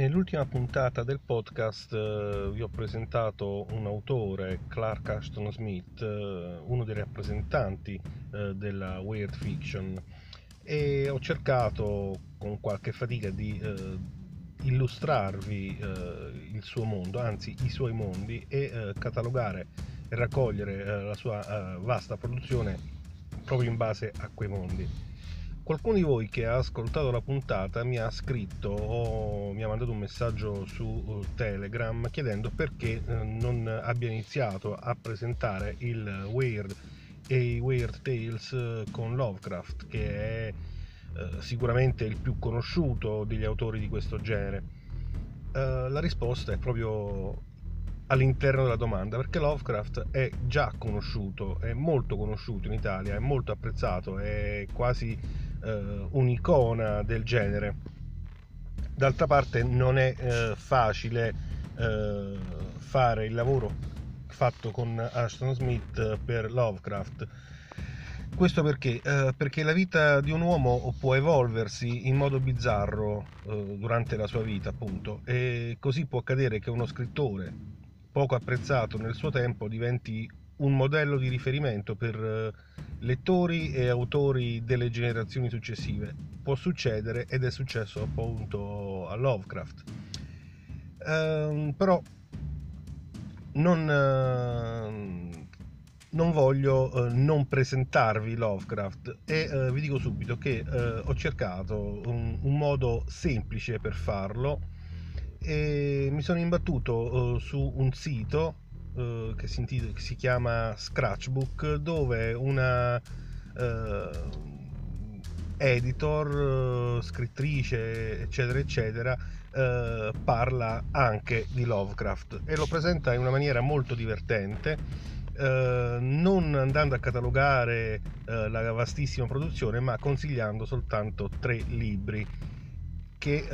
Nell'ultima puntata del podcast eh, vi ho presentato un autore, Clark Ashton Smith, eh, uno dei rappresentanti eh, della weird fiction e ho cercato con qualche fatica di eh, illustrarvi eh, il suo mondo, anzi i suoi mondi e eh, catalogare e raccogliere la sua vasta produzione proprio in base a quei mondi. Qualcuno di voi che ha ascoltato la puntata mi ha scritto o mi ha mandato un messaggio su uh, Telegram chiedendo perché eh, non abbia iniziato a presentare il Weird e i Weird Tales eh, con Lovecraft, che è eh, sicuramente il più conosciuto degli autori di questo genere. la risposta è proprio all'interno della domanda perché Lovecraft è già conosciuto, è molto conosciuto in Italia, è molto apprezzato, è quasi eh, un'icona del genere. D'altra parte non è eh, facile eh, fare il lavoro fatto con Ashton Smith per Lovecraft. Questo perché? Eh, perché la vita di un uomo può evolversi in modo bizzarro eh, durante la sua vita, appunto, e così può accadere che uno scrittore poco apprezzato nel suo tempo diventi un modello di riferimento per eh, lettori e autori delle generazioni successive. Può succedere ed è successo appunto a Lovecraft. Ehm, però non, eh, non voglio eh, non presentarvi Lovecraft e eh, vi dico subito che eh, ho cercato un, un, modo semplice per farlo e mi sono imbattuto su un sito eh, che, si che si chiama Scratchbook dove una uh, editor, uh, scrittrice eccetera eccetera parla anche di Lovecraft e lo presenta in una maniera molto divertente non andando a catalogare la vastissima produzione ma consigliando soltanto tre libri che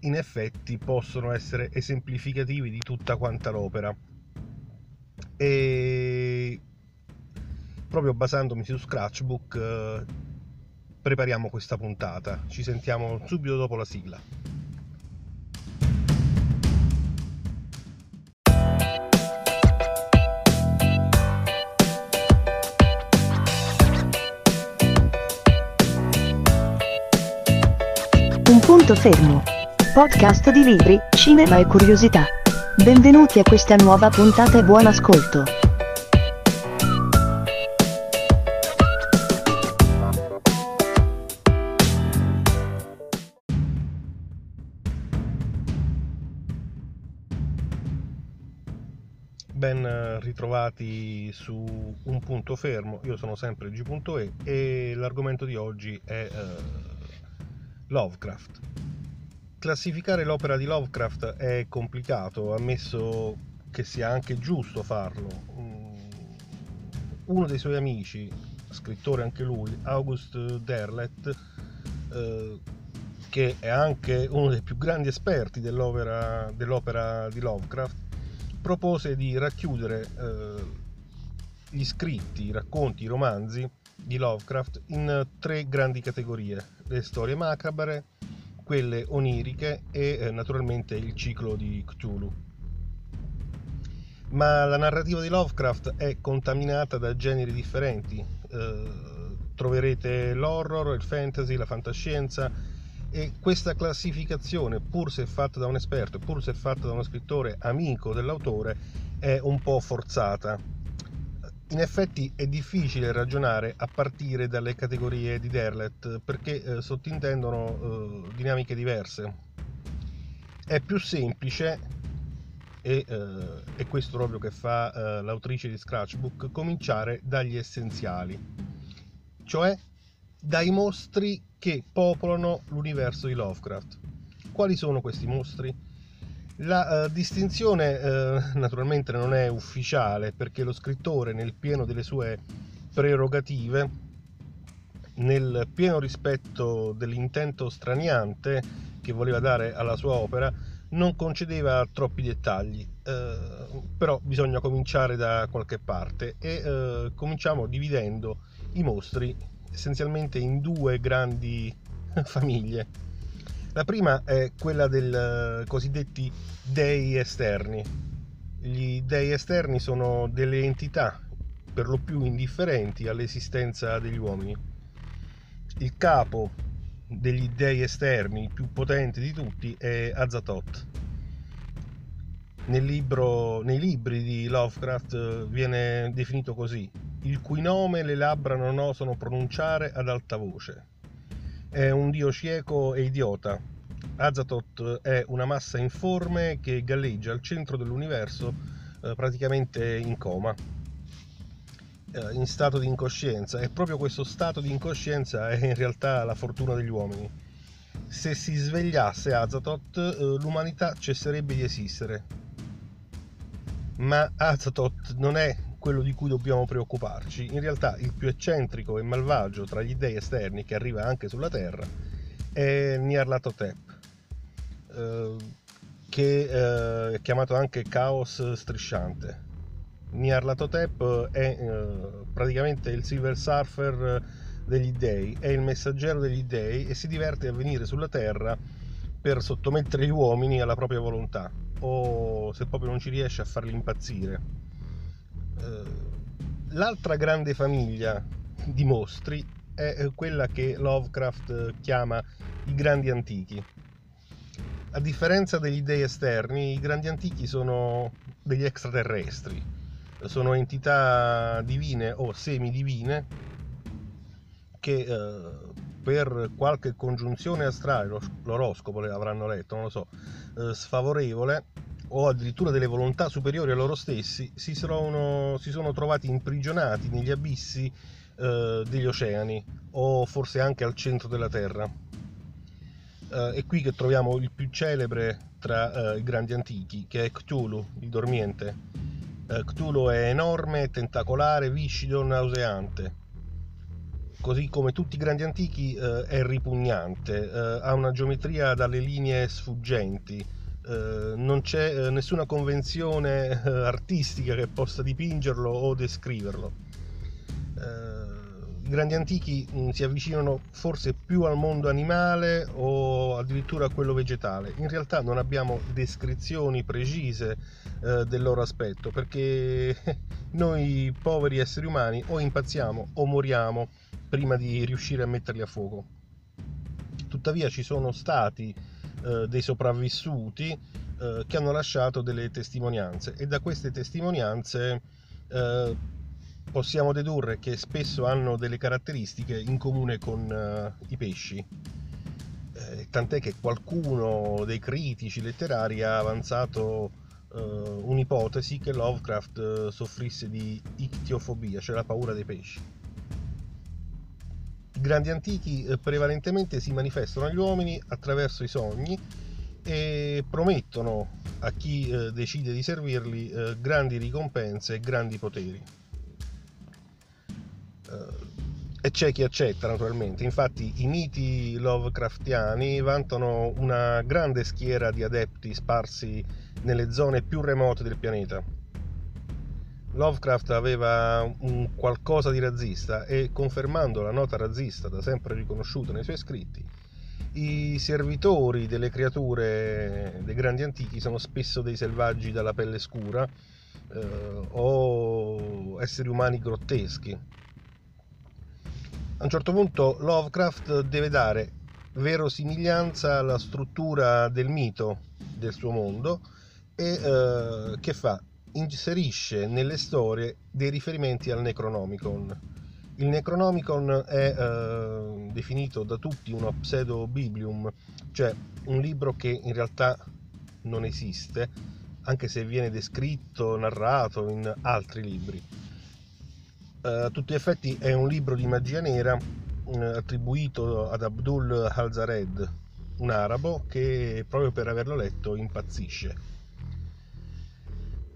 in effetti possono essere esemplificativi di tutta quanta l'opera e proprio basandomi su Scratchbook eh, prepariamo questa puntata. Ci sentiamo subito dopo la sigla. Un punto fermo. Podcast di libri, cinema e curiosità. Benvenuti a questa nuova puntata e buon ascolto. Ben ritrovati su un punto fermo, io sono sempre G.E e l'argomento di oggi è uh, Lovecraft. Classificare l'opera di Lovecraft è complicato, ammesso che sia anche giusto farlo. Mm, uno dei suoi amici, scrittore anche lui, August Derlet, eh, che è anche uno dei più grandi esperti dell'opera, dell'opera di Lovecraft, propose di racchiudere eh, gli scritti, i racconti, i romanzi di Lovecraft in tre grandi categorie: le storie macabre, quelle oniriche e eh, naturalmente il ciclo di Cthulhu. Ma la narrativa di Lovecraft è contaminata da generi differenti. Eh, troverete l'horror, il fantasy, la fantascienza e questa classificazione, pur se fatta da un esperto, pur se fatta da uno scrittore amico dell'autore, è un po' forzata in effetti è difficile ragionare a partire dalle categorie di Derlet perché eh, sottintendono eh, dinamiche diverse. È più semplice, e eh, è questo proprio che fa eh, l'autrice di Scratchbook, cominciare dagli essenziali, cioè dai mostri che popolano l'universo di Lovecraft. Quali sono questi mostri? La uh, distinzione uh, naturalmente non è ufficiale perché lo scrittore nel pieno delle sue prerogative, nel pieno rispetto dell'intento straniante che voleva dare alla sua opera, non concedeva troppi dettagli, uh, però bisogna cominciare da qualche parte e cominciamo dividendo i mostri essenzialmente in due grandi famiglie La prima è quella dei eh, cosiddetti dei esterni. Gli dei esterni sono delle entità per lo più indifferenti all'esistenza degli uomini. Il capo degli dei esterni, il più potente di tutti, è Azathoth. Nel libro, nei libri di Lovecraft eh, viene definito così, il cui nome le labbra non osano pronunciare ad alta voce. È un dio cieco e idiota. Azathoth è una massa informe che galleggia al centro dell'universo eh, praticamente in coma eh, in stato di incoscienza e proprio questo stato di incoscienza è in realtà la fortuna degli uomini. Se si svegliasse Azathoth, eh, l'umanità cesserebbe di esistere. Ma Azathoth non è quello di cui dobbiamo preoccuparci. In realtà il più eccentrico e malvagio tra gli dei esterni che arriva anche sulla Terra è Nyarlathotep, eh, che è chiamato anche Caos Strisciante Nyarlathotep è eh, praticamente il Silver Surfer degli dei, è il messaggero degli dei e si diverte a venire sulla Terra per sottomettere gli uomini alla propria volontà o se proprio non ci riesce a farli impazzire. Eh, l'altra grande famiglia di mostri è quella che Lovecraft chiama i grandi antichi. A differenza degli dei esterni, i grandi antichi sono degli extraterrestri, sono entità divine o semidivine che eh, per qualche congiunzione astrale, l'oroscopo le avranno letto, non lo so, eh, sfavorevole o addirittura delle volontà superiori a loro stessi, si sono, si sono trovati imprigionati negli abissi eh, degli oceani o forse anche al centro della Terra. Eh, è qui che troviamo il più celebre tra eh, i grandi antichi, che è Cthulhu, il dormiente, eh, Cthulhu è enorme, tentacolare, viscido, nauseante. Così come tutti i grandi antichi eh, è ripugnante, eh, ha una geometria dalle linee sfuggenti, eh, non c'è eh, nessuna convenzione eh, artistica che possa dipingerlo o descriverlo i grandi antichi mh, si avvicinano forse più al mondo animale o addirittura a quello vegetale. In realtà non abbiamo descrizioni precise del loro aspetto perché noi poveri esseri umani o impazziamo o moriamo prima di riuscire a metterli a fuoco. Tuttavia ci sono stati eh, dei sopravvissuti eh, che hanno lasciato delle testimonianze e da queste testimonianze eh, possiamo dedurre che spesso hanno delle caratteristiche in comune con uh, i pesci. Eh, tant'è che qualcuno dei critici letterari ha avanzato uh, un'ipotesi che Lovecraft soffrisse di ictiofobia, cioè la paura dei pesci. Grandi antichi prevalentemente si manifestano agli uomini attraverso i sogni e promettono a chi decide di servirli grandi ricompense e grandi poteri e c'è chi accetta naturalmente. Infatti i miti Lovecraftiani vantano una grande schiera di adepti sparsi nelle zone più remote del pianeta. Lovecraft aveva un qualcosa di razzista e confermando la nota razzista da sempre riconosciuta nei suoi scritti, i servitori delle creature dei grandi antichi sono spesso dei selvaggi dalla pelle scura eh, o esseri umani grotteschi a un certo punto Lovecraft deve dare verosimiglianza alla struttura del mito del suo mondo e eh, che fa? Inserisce nelle storie dei riferimenti al Necronomicon. Il Necronomicon è eh, definito da tutti uno pseudo biblium, cioè un libro che in realtà non esiste, anche se viene descritto, narrato in altri libri eh, a tutti gli effetti è un libro di magia nera eh, attribuito ad Abdul Halzared, un arabo che proprio per averlo letto impazzisce.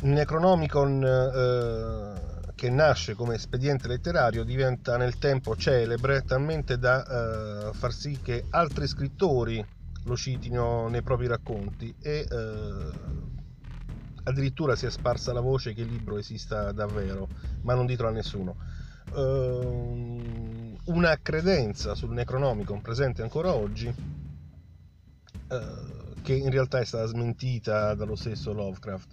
Necronomicon eh, che nasce come espediente letterario diventa nel tempo celebre talmente da eh, far sì che altri scrittori lo citino nei propri racconti e eh, addirittura si è sparsa la voce che il libro esista davvero, ma non ditelo a nessuno. Uh, una credenza sul Necronomicon presente ancora oggi eh, che in realtà è stata smentita dallo stesso Lovecraft.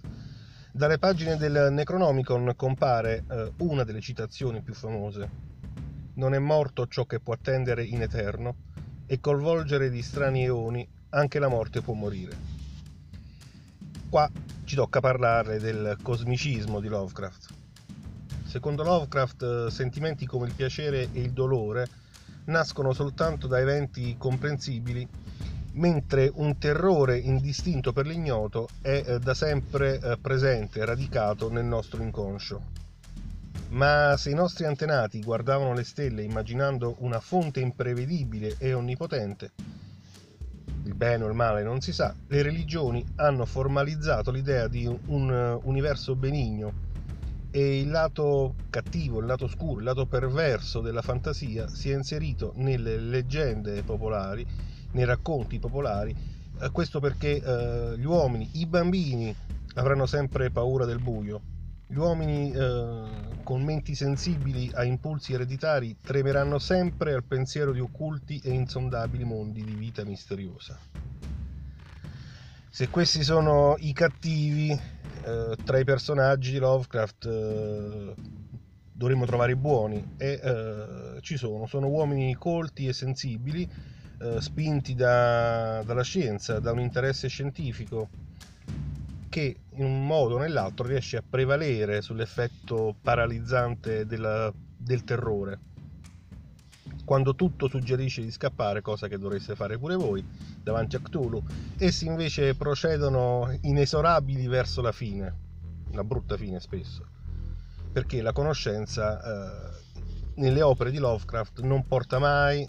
Dalle pagine del Necronomicon compare eh, una delle citazioni più famose. Non è morto ciò che può attendere in eterno, e col volgere di strani eoni anche la morte può morire. Qua ci tocca parlare del cosmicismo di Lovecraft. Secondo Lovecraft, sentimenti come il piacere e il dolore nascono soltanto da eventi comprensibili, mentre un terrore indistinto per l'ignoto è eh, da sempre eh, presente, radicato nel nostro inconscio. Ma se i nostri antenati guardavano le stelle immaginando una fonte imprevedibile e onnipotente, il bene o il male non si sa, le religioni hanno formalizzato l'idea di un eh, universo benigno e il lato cattivo, il lato scuro, il lato perverso della fantasia si è inserito nelle leggende popolari, nei racconti popolari, eh, questo perché eh, gli uomini, i bambini avranno sempre paura del buio, gli uomini eh, con menti sensibili a impulsi ereditari tremeranno sempre al pensiero di occulti e insondabili mondi di vita misteriosa. Se questi sono i cattivi eh, tra i personaggi di Lovecraft, eh, dovremmo trovare i buoni e eh, ci sono, sono uomini colti e sensibili, spinti da, dalla scienza, da un interesse scientifico che in un modo o nell'altro riesce a prevalere sull'effetto paralizzante della, del terrore. Quando tutto suggerisce di scappare, cosa che dovreste fare pure voi, davanti a Cthulhu, essi invece procedono inesorabili verso la fine, una brutta fine spesso, perché la conoscenza eh, nelle opere di Lovecraft non porta mai,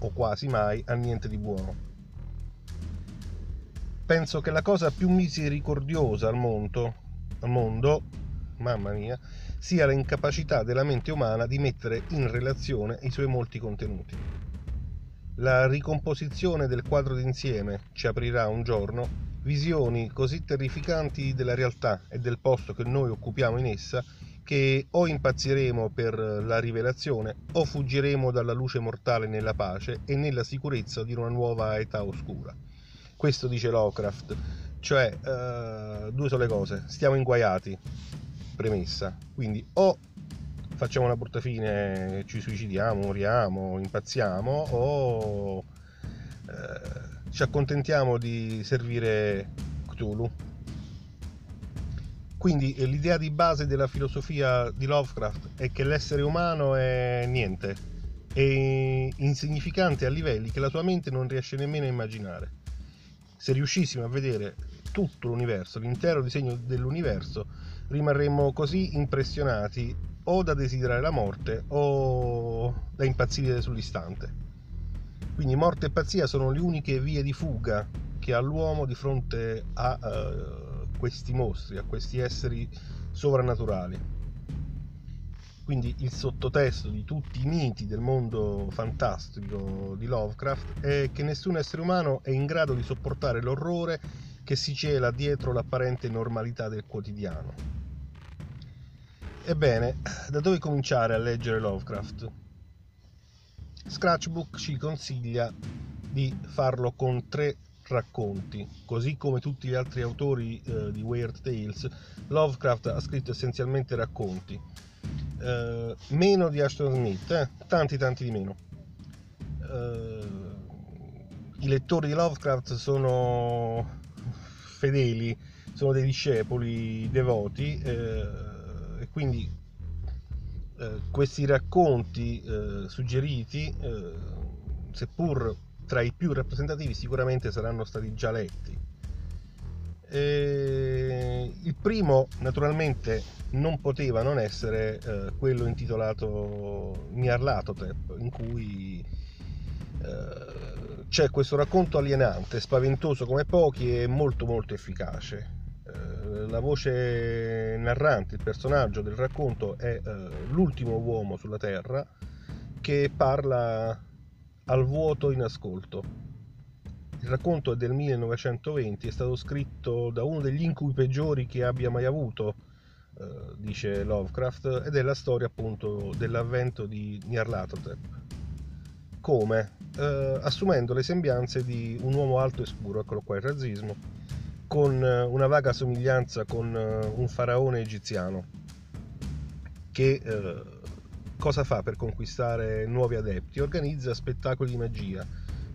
o quasi mai, a niente di buono penso che la cosa più misericordiosa al mondo, al mondo, mamma mia, sia l'incapacità della mente umana di mettere in relazione i suoi molti contenuti. La ricomposizione del quadro d'insieme ci aprirà un giorno visioni così terrificanti della realtà e del posto che noi occupiamo in essa che o impazziremo per la rivelazione o fuggiremo dalla luce mortale nella pace e nella sicurezza di una nuova età oscura. Questo dice Lovecraft, cioè uh, due sole cose, stiamo inguaiati, premessa, quindi o facciamo una brutta fine, ci suicidiamo, moriamo, impazziamo, o uh, ci accontentiamo di servire Cthulhu. Quindi eh, l'idea di base della filosofia di Lovecraft è che l'essere umano è niente, è insignificante a livelli che la sua mente non riesce nemmeno a immaginare se riuscissimo a vedere tutto l'universo, l'intero disegno dell'universo, rimarremmo così impressionati o da desiderare la morte o da impazzire sull'istante. Quindi morte e pazzia sono le uniche vie di fuga che ha l'uomo di fronte a uh, questi mostri, a questi esseri sovrannaturali. Quindi il sottotesto di tutti i miti del mondo fantastico di Lovecraft è che nessun essere umano è in grado di sopportare l'orrore che si cela dietro l'apparente normalità del quotidiano. Ebbene, da dove cominciare a leggere Lovecraft? Scratchbook ci consiglia di farlo con tre racconti, così come tutti gli altri autori eh, di Weird Tales, Lovecraft ha scritto essenzialmente racconti eh, meno di Ashton Smith, eh? tanti tanti di meno. Eh, I lettori di Lovecraft sono fedeli, sono dei discepoli devoti eh, e quindi eh, questi racconti suggeriti, seppur tra i più rappresentativi, sicuramente saranno stati già letti. il primo, naturalmente, non poteva non essere eh, quello intitolato Nyarlathotep, in cui eh, c'è questo racconto alienante, spaventoso come pochi e molto molto efficace. Eh, la voce narrante, il personaggio del racconto è eh, l'ultimo uomo sulla Terra che parla al vuoto in ascolto. Il racconto è del 1920, è stato scritto da uno degli incubi peggiori che abbia mai avuto eh, dice Lovecraft, ed è la storia appunto dell'avvento di Nyarlathotep. Come? eh, assumendo le sembianze di un uomo alto e scuro, eccolo qua il razzismo, con eh, una vaga somiglianza con eh, un faraone egiziano, che eh, cosa fa per conquistare nuovi adepti? Organizza spettacoli di magia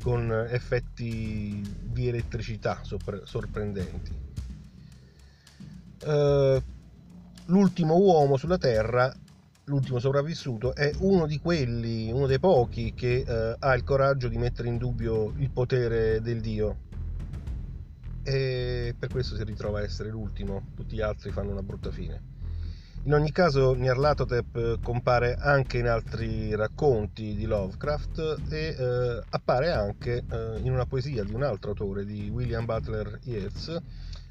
con effetti di elettricità sorprendenti. Uh, l'ultimo uomo sulla Terra, l'ultimo sopravvissuto, è uno di quelli, uno dei pochi che uh, ha il coraggio di mettere in dubbio il potere del Dio. E per questo si ritrova a essere l'ultimo, tutti gli altri fanno una brutta fine. In ogni caso Nyarlathotep compare anche in altri racconti di Lovecraft e eh, appare anche eh, in una poesia di un altro autore, di William Butler Yeats,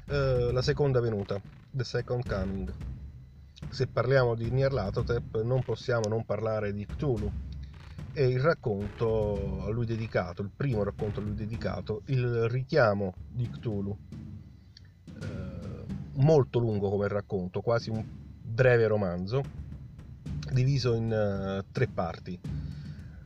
eh, La seconda venuta, The Second Coming. Se parliamo di Nyarlathotep non possiamo non parlare di Cthulhu e il racconto a lui dedicato, il primo racconto a lui dedicato, il richiamo di Cthulhu. Eh, molto lungo come racconto, quasi un breve romanzo diviso in uh, tre parti.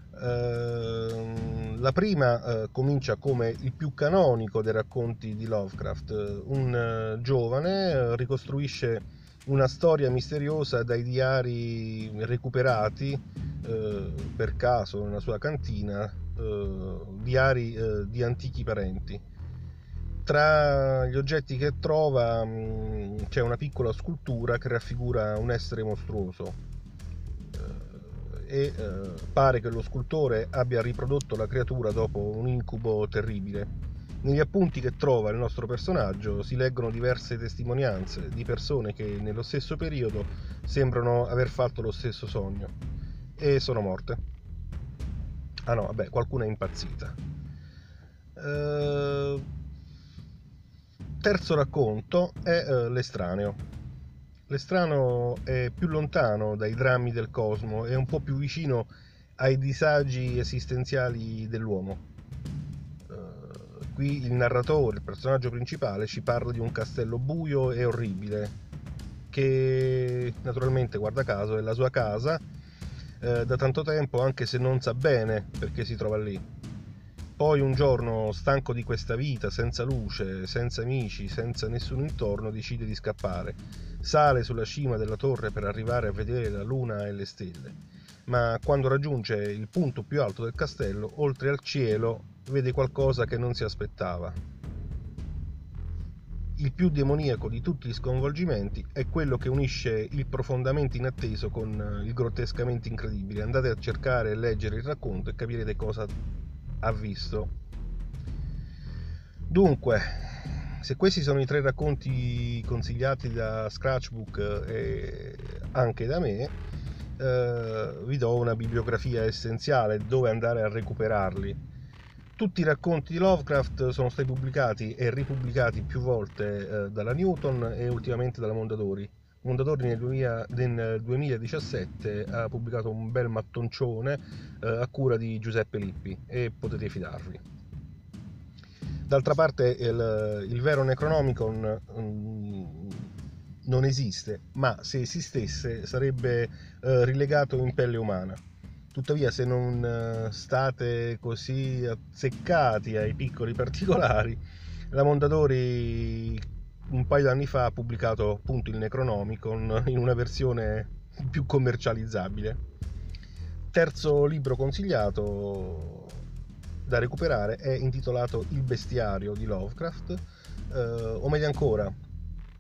Uh, la prima uh, comincia come il più canonico dei racconti di Lovecraft. Un giovane ricostruisce una storia misteriosa dai diari recuperati per caso nella sua cantina, diari di antichi parenti tra gli oggetti che trova mm, c'è una piccola scultura che raffigura un essere mostruoso eh, e eh, pare che lo scultore abbia riprodotto la creatura dopo un incubo terribile. Negli appunti che trova il nostro personaggio si leggono diverse testimonianze di persone che nello stesso periodo sembrano aver fatto lo stesso sogno e sono morte. Ah no, vabbè, qualcuna è impazzita. Uh, terzo racconto è uh, l'estraneo. L'estraneo è più lontano dai drammi del cosmo e un po' più vicino ai disagi esistenziali dell'uomo. Uh, qui il narratore, il personaggio principale, ci parla di un castello buio e orribile che naturalmente, guarda caso, è la sua casa uh, da tanto tempo anche se non sa bene perché si trova lì poi un giorno, stanco di questa vita, senza luce, senza amici, senza nessuno intorno, decide di scappare. Sale sulla cima della torre per arrivare a vedere la luna e le stelle. Ma quando raggiunge il punto più alto del castello, oltre al cielo, vede qualcosa che non si aspettava. Il più demoniaco di tutti gli sconvolgimenti è quello che unisce il profondamente inatteso con il grottescamente incredibile. Andate a cercare e leggere il racconto e capirete cosa ha visto. Dunque, se questi sono i tre racconti consigliati da Scratchbook e anche da me, eh, vi do una bibliografia essenziale dove andare a recuperarli. Tutti i racconti di Lovecraft sono stati pubblicati e ripubblicati più volte eh, dalla Newton e ultimamente dalla Mondadori. Mondadori nel, 2000, nel 2017 ha pubblicato un bel mattoncione eh, a cura di Giuseppe Lippi e potete fidarvi. D'altra parte il, il vero Necronomicon um, non esiste, ma se esistesse sarebbe eh, rilegato in pelle umana. Tuttavia, se non eh, state così azzeccati ai piccoli particolari, la Mondadori un paio di anni fa ha pubblicato appunto il Necronomicon in una versione più commercializzabile. Terzo libro consigliato da recuperare è intitolato Il bestiario di Lovecraft, eh, o meglio ancora,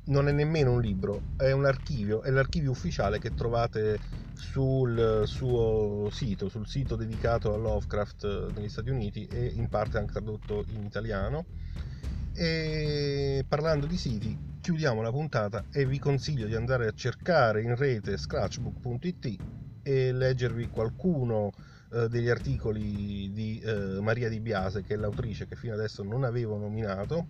non è nemmeno un libro, è un archivio, è l'archivio ufficiale che trovate sul suo sito, sul sito dedicato a Lovecraft negli Stati Uniti e in parte anche tradotto in italiano e parlando di siti, chiudiamo la puntata e vi consiglio di andare a cercare in rete scratchbook.it e leggervi qualcuno eh, degli articoli di eh, Maria Di Biase, che è l'autrice che fino adesso non avevo nominato,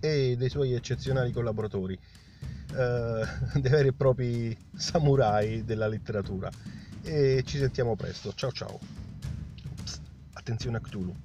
e dei suoi eccezionali collaboratori, eh, dei veri e propri samurai della letteratura. E ci sentiamo presto. Ciao ciao. Psst, attenzione a Cthulhu.